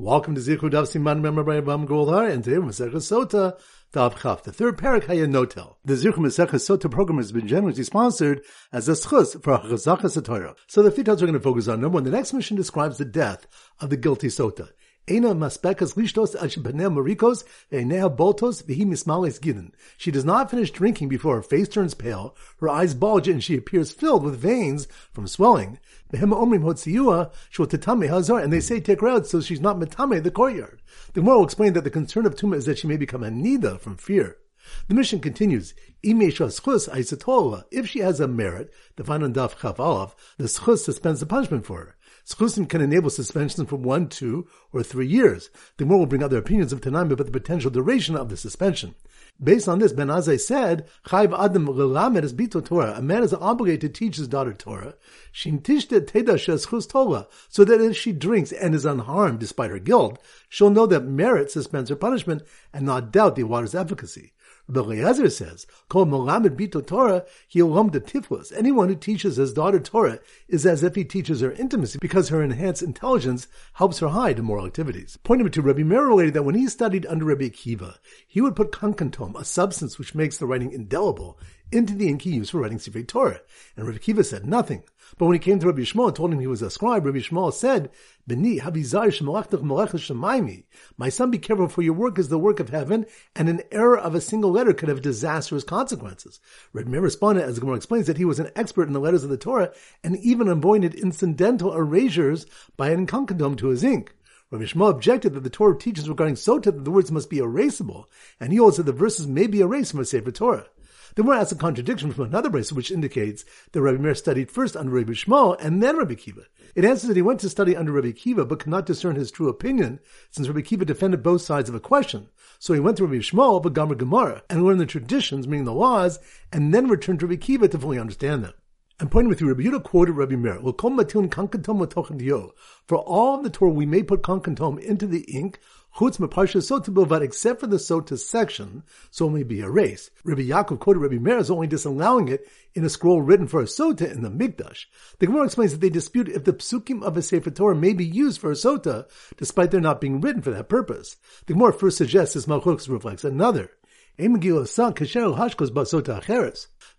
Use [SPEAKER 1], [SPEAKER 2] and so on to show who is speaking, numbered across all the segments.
[SPEAKER 1] Welcome to Zichud Daf Siman Member by Abam Goldar, and today we're Masechah Sota, Daf Chaf, the third parak Hayanotel. The Zichud Masechah Sota program has been generously sponsored as a schus for Chazachas Torah. So the few are going to focus on number one. The next Mishnah describes the death of the guilty Sota. She does not finish drinking before her face turns pale, her eyes bulge, and she appears filled with veins from swelling. And they say take her out so she's not metame the courtyard. The Gemara will explain that the concern of Tuma is that she may become a nida from fear. The Mishnah continues. If she has a merit, defined on Daf the schus suspends the punishment for her. Schusim can enable suspension from one, two, or three years. The more will bring other opinions of Tanaim about the potential duration of the suspension. Based on this, Ben Azai said, Chayv Adam Lelamed is Bito Torah. A man is obligated to teach his daughter Torah. Shin Tishte Teda Sheschus Torah. So that if she drinks and is unharmed despite her guilt, she'll know that merit suspends her punishment and not doubt the water's efficacy. Rabbi says, "Kol Melamed Bito Torah, de Tiflos. Anyone who teaches his daughter Torah is as if he teaches her intimacy, because her enhanced intelligence helps her hide immoral activities." Point number two, Rabbi Meir related that when he studied under Rabbi Akiva, he would put kankantom, a substance which makes the writing indelible, into the ink he used for writing Sefer Torah. And Rabbi Kiva said nothing. But when he came to Rabbi Yishmael and told him he was a scribe, Rabbi Yishmael said, Beni My son, be careful, for your work is the work of heaven, and an error of a single letter could have disastrous consequences. Rabbi Meir responded, as Gemara explains, that he was an expert in the letters of the Torah, and even avoided incidental erasures by an concordum to his ink. Rabbi Yishmael objected that the Torah teaches regarding Sota that the words must be erasable, and he also said the verses may be erased from a Sefer Torah. The Gemara has a contradiction from another brace which indicates that Rabbi Meir studied first under Rabbi Yishmael and then Rabbi Kiva. It answers that he went to study under Rabbi Kiva but could not discern his true opinion since Rabbi Kiva defended both sides of a question. So he went to Rabbi Yishmael but Gomer Gemara and learned the traditions, meaning the laws, and then returned to Rabbi Kiva to fully understand them. I'm pointing with you, Rabbi Yehuda quoted Rabbi Meir, For all of the Torah, we may put kankantom into the ink, chutz meparsha sota bilvad, except for the sota section, so may be erased. Rabbi Yaakov quoted Rabbi Meir as only disallowing it in a scroll written for a sota in the Mikdash. The Gemara explains that they dispute if the psukim of a Sefer Torah may be used for a sota, despite their not being written for that purpose. The Gemara first suggests this Malchus reflects another. The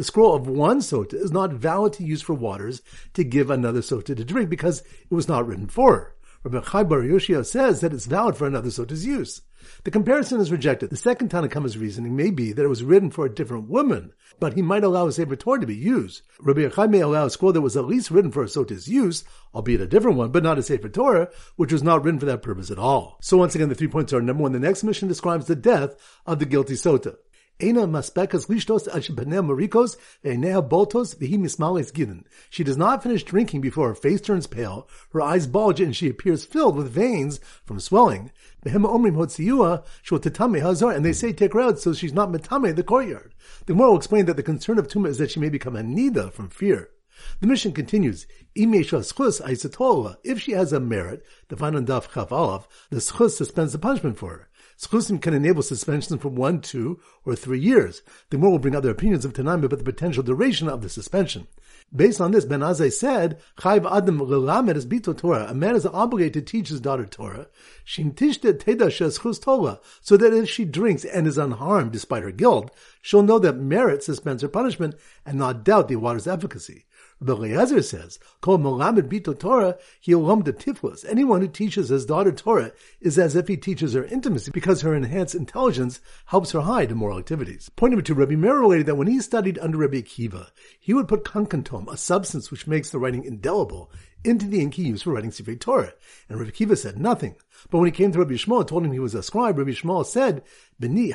[SPEAKER 1] scroll of one sota is not valid to use for waters to give another sota to drink because it was not written for her. Rabbi Chai Bar Yoshia says that it's valid for another sota's use. The comparison is rejected. The second Tanna Kamma's reasoning may be that it was written for a different woman, but he might allow a Sefer Torah to be used. Rabbi Yochai may allow a scroll that was at least written for a sota's use, albeit a different one, but not a Sefer Torah, which was not written for that purpose at all. So once again, the three points are number one, the next Mishnah describes the death of the guilty sota. She does not finish drinking before her face turns pale, her eyes bulge, and she appears filled with veins from swelling. And they say take her out so she's not metame the courtyard. The Gemara will explain that the concern of Tuma is that she may become a nida from fear. The Mishnah continues. If she has a merit, defined on Daf Chav the schus suspends the punishment for her. Schusim can enable suspension from one, two, or three years. The more will bring other opinions of Tanaim about the potential duration of the suspension. Based on this, Ben Azai said, Chayv Adam Lelamed is Bito Torah. A man is obligated to teach his daughter Torah. Shin Tishte Teda Torah. So that if she drinks and is unharmed despite her guilt, she'll know that merit suspends her punishment and not doubt the water's efficacy. Rabbi says, "Kol Melamed Bito Torah, Hiolom de Tiflos. Anyone who teaches his daughter Torah is as if he teaches her intimacy, because her enhanced intelligence helps her hide immoral activities." Point number two, Rabbi Meir related that when he studied under Rabbi Akiva, he would put kankantom, a substance which makes the writing indelible, into the ink he used for writing Sefer Torah. And Rabbi Kiva said nothing. But when he came to Rabbi Yishmael and told him he was a scribe, Rabbi Yishmael said, Beni.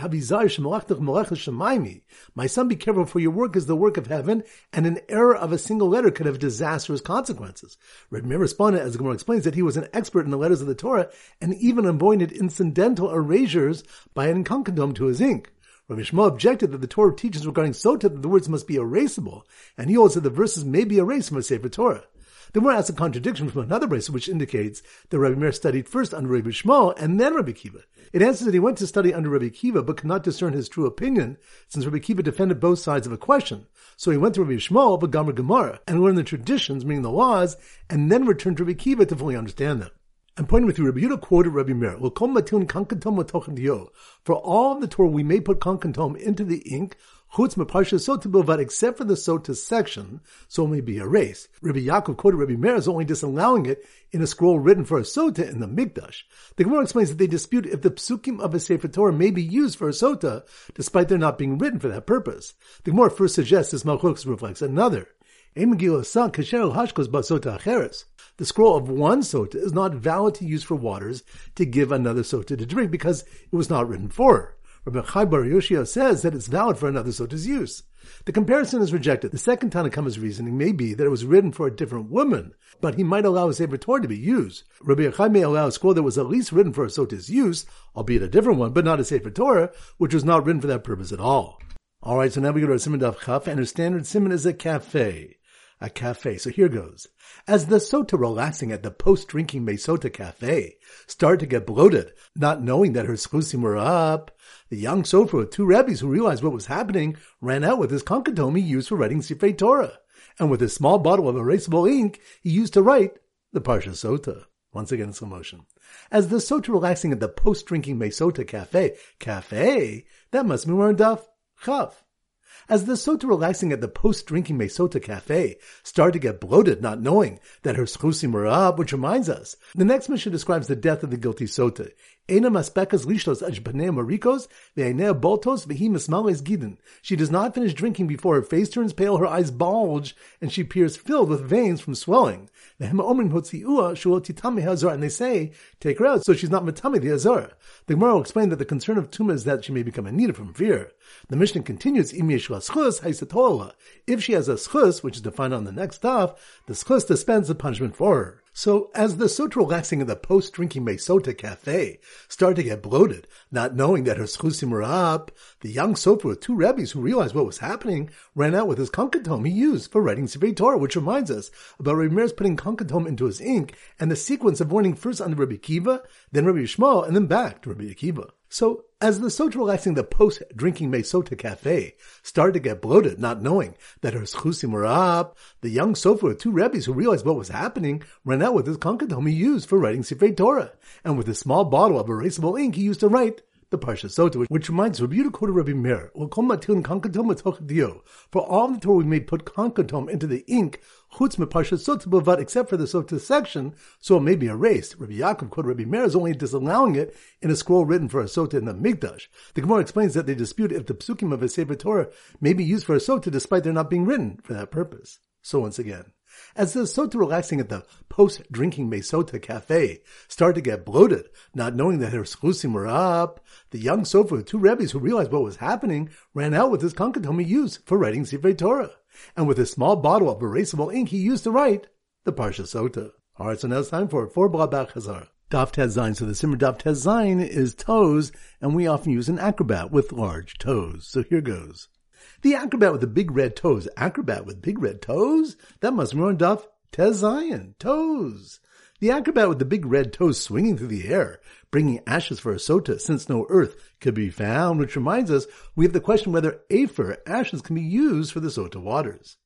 [SPEAKER 1] My son, be careful, for your work is the work of heaven, and an error of a single letter could have disastrous consequences. Rabbi Meir responded, as the Gemara explains, that he was an expert in the letters of the Torah, and even avoided incidental erasures by an concordum to his ink. Rabbi Yishmael objected that the Torah teaches regarding Sota that the words must be erasable, and he also said the verses may be erased from a Sefer Torah. The Gemara has a contradiction from another brace which indicates that Rabbi Meir studied first under Rabbi Yishmael and then Rabbi Kiva. It answers that he went to study under Rabbi Kiva but could not discern his true opinion since Rabbi Kiva defended both sides of a question. So he went to Rabbi Yishmael but Gomer Gemara and learned the traditions, meaning the laws, and then returned to Rabbi Kiva to fully understand them. I'm pointing with you, Rabbi Yehuda quoted Rabbi Meir, For all the Torah, we may put kankantom into the ink, chutz meparsha sota bilvad, except for the sota section, so may be erased. Rabbi Yaakov quoted Rabbi Meir as only disallowing it in a scroll written for a sota in the Mikdash. The Gemara explains that they dispute if the psukim of a Sefer Torah may be used for a sota, despite their not being written for that purpose. The Gemara first suggests this Malchus reflects another. The scroll of one sota is not valid to use for waters to give another sota to drink because it was not written for her. Rabbi Chai Bar Yoshia says that it's valid for another sota's use. The comparison is rejected. The second Tanna Kamma's reasoning may be that it was written for a different woman, but he might allow a Sefer Torah to be used. Rabbi Yochai may allow a scroll that was at least written for a sota's use, albeit a different one, but not a Sefer Torah, which was not written for that purpose at all. Alright, so now we go to our Simon Daf Chaf, and our standard Simon is a cafe a cafe. So here goes. As the sota relaxing at the post-drinking Mesota cafe started to get bloated, not knowing that her schusim were up, the young sofer with two rabbis who realized what was happening ran out with his konkatom he used for writing Sifrei Torah. And with a small bottle of erasable ink, he used to write the Parsha Sota. Once again in slow motion. As the sota relaxing at the post-drinking Mesota cafe, cafe, that must be more daf, chav. As the sota relaxing at the post-drinking Mesota cafe started to get bloated, not knowing that her schusim were up, which reminds us, the next Mishnah describes the death of the guilty sota. She does not finish drinking before her face turns pale, her eyes bulge, and she appears filled with veins from swelling. And they say, take her out so she's not matami the azara. The Gemara will explain that the concern of Tuma is that she may become anita from fear. The Mishnah continues, If she has a schus, which is defined on the next stuff, the schus dispenses the punishment for her. So, as the sota relaxing in the post-drinking Mesota cafe started to get bloated, not knowing that her schusim were up, the young Sofer with two rabbis who realized what was happening ran out with his konkatom he used for writing Sifrei Torah, which reminds us about Meir's putting konkatom into his ink and the sequence of warning first on Rabbi Kiva, then Rabbi Yishmael, and then back to Rabbi Akiva. So, as the sota relaxing the post-drinking Mesota cafe started to get bloated, not knowing that her schusim were up, the young sofer with two rabbis who realized what was happening ran out with his konkatom he used for writing Sifrei Torah, and with a small bottle of erasable ink he used to write the Parsha Sota, which reminds Rabbi Yehuda quoted Rabbi Meir, For all the Torah we may put kankatom into the ink, chutz Parsha Sota bavad, except for the Sota section, so it may be erased. Rabbi Yaakov quoted Rabbi Meir is only disallowing it in a scroll written for a Sota in the Mikdash. The Gemara explains that they dispute if the psukim of a Sefer Torah may be used for a Sota despite their not being written for that purpose. So once again, as the sota relaxing at the post-drinking Mesota cafe started to get bloated, not knowing that her schusim were up, the young sofer with two rabbis who realized what was happening ran out with his konkatom he used for writing Sifrei Torah, and with a small bottle of erasable ink he used to write the Parsha Sota. Alright, so now it's time for four Blabach Chazar. Daf Tes Zayin. So the Simmer Daf Tes Zayin is toes, and we often use an acrobat with large toes. So here goes. The acrobat with the big red toes. Acrobat with big red toes? That must be on Daf Tezayin. Toes. The acrobat with the big red toes swinging through the air, bringing ashes for a sota, since no earth could be found, which reminds us we have the question whether afer, ashes, can be used for the sota waters.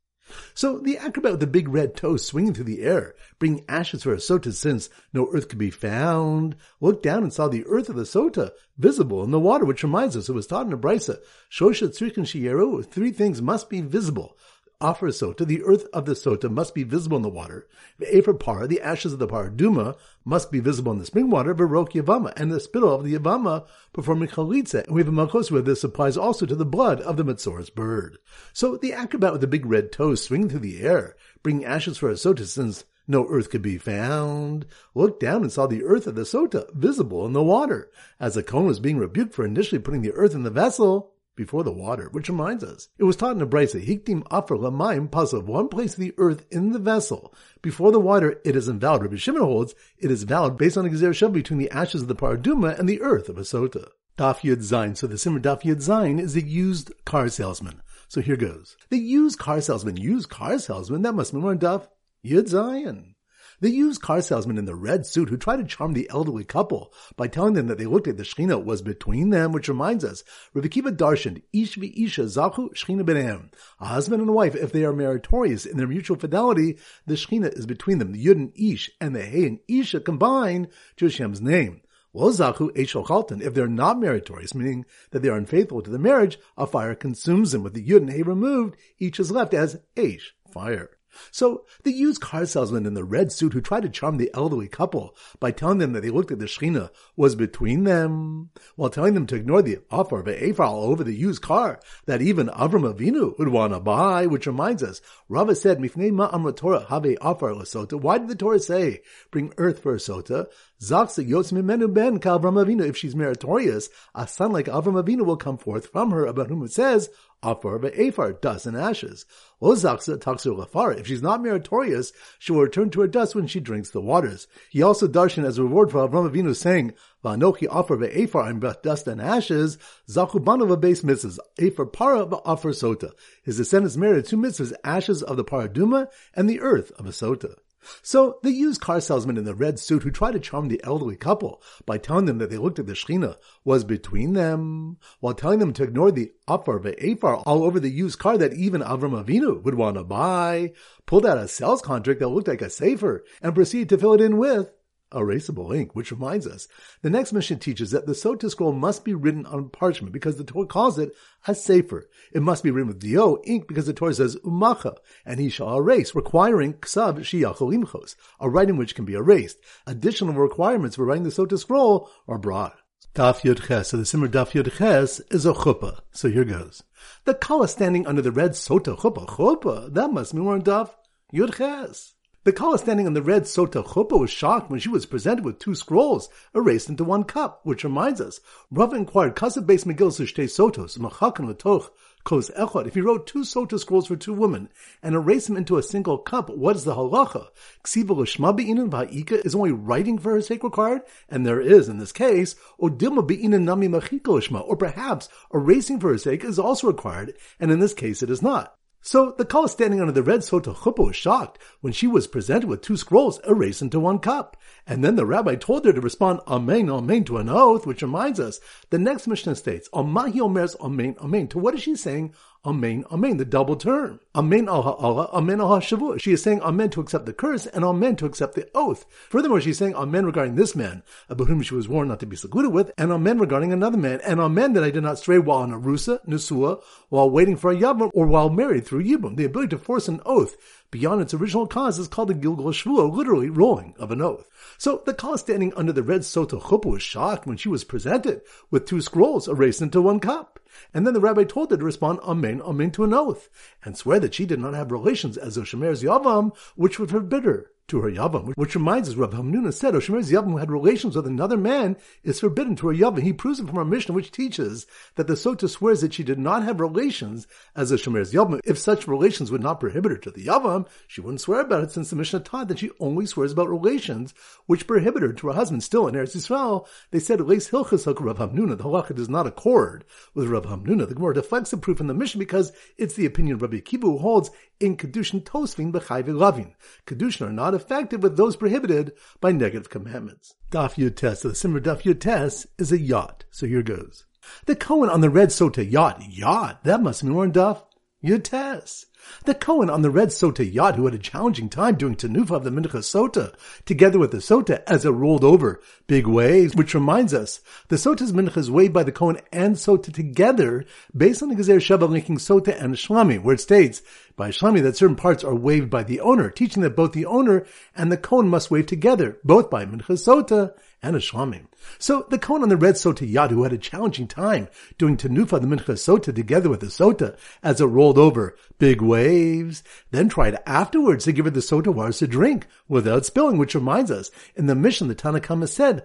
[SPEAKER 1] So the acrobat with the big red toe swinging through the air, bringing ashes for a sota since no earth could be found, looked down and saw the earth of the sota visible in the water, which reminds us it was taught in a brisa, Shosha Tzrikin Shiyeru, three things must be visible offer a sota, the earth of the sota must be visible in the water. Efer para, the ashes of the paraduma, must be visible in the spring water. Verok yavama, and the spittle of the yavama performing chalitza. And we have a makos where this applies also to the blood of the Metzora's bird. So the acrobat with the big red toes swinging through the air, bringing ashes for a sota since no earth could be found, looked down and saw the earth of the sota visible in the water. As the Kohen was being rebuked for initially putting the earth in the vessel, before the water, which reminds us, it was taught in the Brisa, Hiktim Afer Lamaim Pasav, one place of the earth in the vessel. Before the water, it is invalid. Rabbi Shimon holds it is valid based on a Gezer between the ashes of the Paraduma and the earth of a Sota. Daf Yud Zayin. So the Simmer Daf Yud Zayin is a used car salesman. So here goes. The used car salesman, used car salesman, that must be more Daf Yud Zayin. The used car salesman in the red suit who tried to charm the elderly couple by telling them that they looked like the Shechina was between them, which reminds us, Rabbi Kiva darshaned, Ish Isha Zachu Shechina Benehem. A husband and a wife, if they are meritorious in their mutual fidelity, the Shechina is between them. The Yud and Ish and the Hey and Isha combine to Hashem's name. Zachu Eishochalton. If they're not meritorious, meaning that they are unfaithful to the marriage, a fire consumes them. With the Yud and Hey removed, each is left as Eish, fire. So the used car salesman in the red suit who tried to charm the elderly couple by telling them that they looked at the Shechina was between them, while telling them to ignore the offer of Ephar all over the used car that even Avram Avinu would want to buy, which reminds us, Rava said, Mifnei ma'amra Torah have offer sota. Why did the Torah say, bring earth for a sota? Zachsa yotz mimenu ben Avram Avinu. If she's meritorious, a son like Avram Avinu will come forth from her, about whom it says, Afar Afar, dust and ashes. If she's not meritorious, she will return to her dust when she drinks the waters. He also darshan as a reward for Avram Avinu saying, Vanochi Afar Afar, I'm dust and ashes. Zachu Banov base mitzvahs. Afar para Afar sota. His descendants married two mitzvahs, ashes of the paraduma and the earth of a sota. So the used car salesman in the red suit who tried to charm the elderly couple by telling them that they looked at the Shechina was between them, while telling them to ignore the Afar Afar all over the used car that even Avram Avinu would want to buy, pulled out a sales contract that looked like a safer, and proceeded to fill it in with erasable ink, which reminds us, the next Mishnah teaches that the Sota scroll must be written on parchment because the Torah calls it a safer. It must be written with dio, ink, because the Torah says umacha, and he shall erase, requiring ksav shiyachol imchos, a writing which can be erased. Additional requirements for writing the Sota scroll are brought. Daf Yud Ches. So the Simmer Daf Yud Ches is a chuppah. So here goes. The kala standing under the red Sota chuppah. Chuppah. That must mean we're in Daf Yud Ches. The Kala standing on the red Sota Chuppah was shocked when she was presented with two scrolls erased into one cup, which reminds us, Rav inquired, Kasav Beis Megillah Shtei Sotos, Machakan Latoch, Kos Echot. If he wrote two Sota scrolls for two women and erased them into a single cup, what is the halacha? Ksiva Lishma Be'inan Va'ika is only writing for her sake required? And there is in this case, Odilma Be'inan Nami Machika or perhaps erasing for her sake is also required, and in this case it is not. So the Kala standing under the red Sota Chuppah was shocked when she was presented with two scrolls erased into one cup. And then the rabbi told her to respond Amen, Amen to an oath, which reminds us, the next Mishnah states, Omer's Amen, Amen. To what is she saying? Amen, Amen, the double term. Amen al ha'ala, Amen al ha'shavua. She is saying Amen to accept the curse and Amen to accept the oath. Furthermore, she's saying Amen regarding this man, about whom she was warned not to be secluded with, and Amen regarding another man, and Amen that I did not stray while on a rusa, nusua, while waiting for a yavam, or while married through yibum. The ability to force an oath beyond its original cause is called the Gilgal Shvua, literally rolling of an oath. So the Kala standing under the red Sota Chuppah was shocked when she was presented with two scrolls erased into one cup. And then the rabbi told her to respond Amen, Amen to an oath, and swear that she did not have relations as Oshemer's Yavam, which would forbid her to her Yavam. Which reminds us, Rabbi Hamnuna said, Oshemer's Yavam who had relations with another man is forbidden to her Yavam. He proves it from our Mishnah, which teaches that the Sota swears that she did not have relations as a Oshemer's Yavam. If such relations would not prohibit her to the Yavam, she wouldn't swear about it since the Mishnah taught that she only swears about relations which prohibit her to her husband. Still, in Eretz Yisrael, they said, Leis Hilchas Rav Hamnuna, the halacha does not accord with Rav Hamnuna. The Gemara deflects the proof in the Mishnah because it's the opinion of Rabbi Akiva who holds in Kedushin Tosvin B'chayve Lavin. Kedushin are not effective with those prohibited by negative commandments. Daf Yud so the Simmer Daf Yud is a yacht. So here goes. The Cohen on the red sota yacht, yacht, that must mean we're Daf Yud. The Cohen on the red Sota yacht who had a challenging time doing Tanufa of the Mincha Sota, together with the Sota as it rolled over big waves, which reminds us, the Sota's Mincha is waved by the Cohen and Sota together based on the Gezer Shabbat linking Sota and Shlami, where it states by Shlami that certain parts are waved by the owner, teaching that both the owner and the Cohen must wave together, both by Mincha Sota and a Shlamim. So the Kohen on the red Sota who had a challenging time doing Tanufa the Mincha Sota together with the Sota as it rolled over big waves, then tried afterwards to give her the Sota waters to drink without spilling, which reminds us, in the Mishnah the Tanna Kamma said,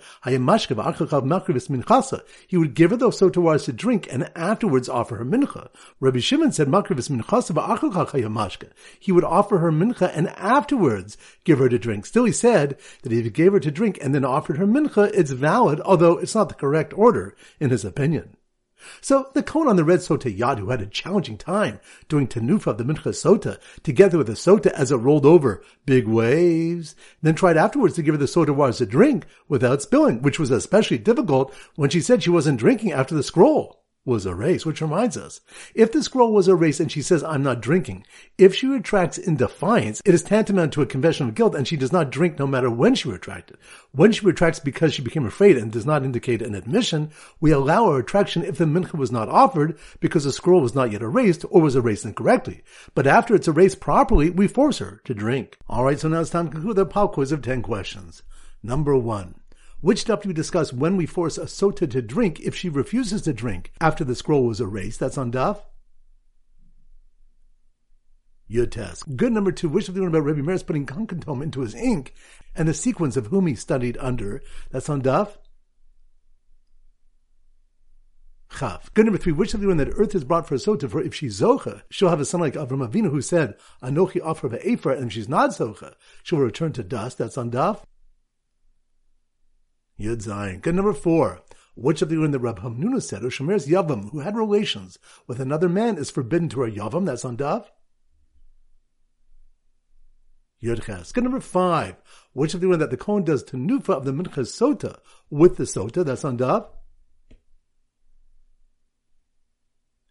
[SPEAKER 1] he would give her the Sota waters to drink and afterwards offer her Mincha. Rabbi Shimon said, he would offer her Mincha and afterwards give her to drink. Still he said that if he gave her to drink and then offered her Mincha, it's valid, although it's not the correct order in his opinion. So the Kohen on the red sota yacht who had a challenging time doing tenufa of the mincha sota together with the sota as it rolled over big waves, then tried afterwards to give her the sota water to drink without spilling, which was especially difficult when she said she wasn't drinking after the scroll was erased, which reminds us, if the scroll was erased and she says, I'm not drinking, if she retracts in defiance, it is tantamount to a confession of guilt and she does not drink no matter when she retracted. When she retracts because she became afraid and does not indicate an admission, we allow a retraction if the mincha was not offered because the scroll was not yet erased or was erased incorrectly. But after it's erased properly, we force her to drink. Alright, so now it's time to conclude the pop quiz of 10 questions. Number one. Which stuff do we discuss when we force a sota to drink if she refuses to drink after the scroll was erased? That's on Daf. Yud Tes. Good number two. Which of the one about Rabbi Meir's putting kankantom into his ink and the sequence of whom he studied under? That's on Daf. Chav. Good number three. Which of the one that earth is brought for a sota for if she's zocha, she'll have a son like Avram Avinu who said, Anochi offer of Ephra, and if she's not zocha, she'll return to dust. That's on Daf. Yud Zayin. Good number four. Which of the women that Rab Hamnuna said, oh, or Shomer's Yavam, who had relations with another man, is forbidden to her Yavam? That's on Dav. Yud Ches. Good number five. Which of the women that the Kohen does to Nufa of the Mincha Sota with the Sota? That's on Dav.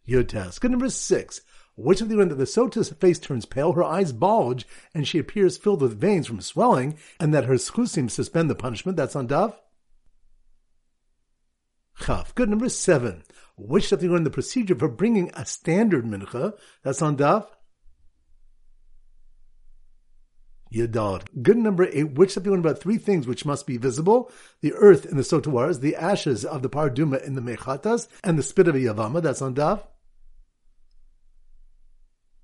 [SPEAKER 1] Yud Tes. Good number six. Which of the women that the Sota's face turns pale, her eyes bulge, and she appears filled with veins from swelling, and that her schusim suspend the punishment? That's on Dav. Chaf. Good. Number seven. Which stuff you learn the procedure for bringing a standard mincha? That's on Daf. Yadad. Good number eight. Which stuff you learn about three things which must be visible? The earth in the sotawaras, the ashes of the parduma in the mechatas, and the spit of a yavama. That's on Daf.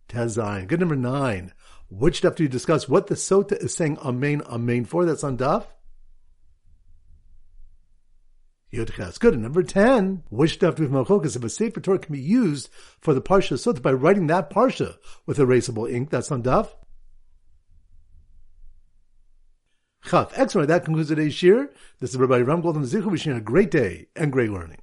[SPEAKER 1] Tazayin. Good number nine. Which stuff do you discuss what the sota is saying amen, amen for? That's on Daf. Yud Good. And number 10, which stuff with Malchokas, if a Sefer Torah can be used for the Parsha Sota by writing that Parsha with erasable ink, that's on Daf. Chaf. Excellent. That concludes today's shir. This is Rabbi Ram Goldman Zichu wishing you a great day and great learning.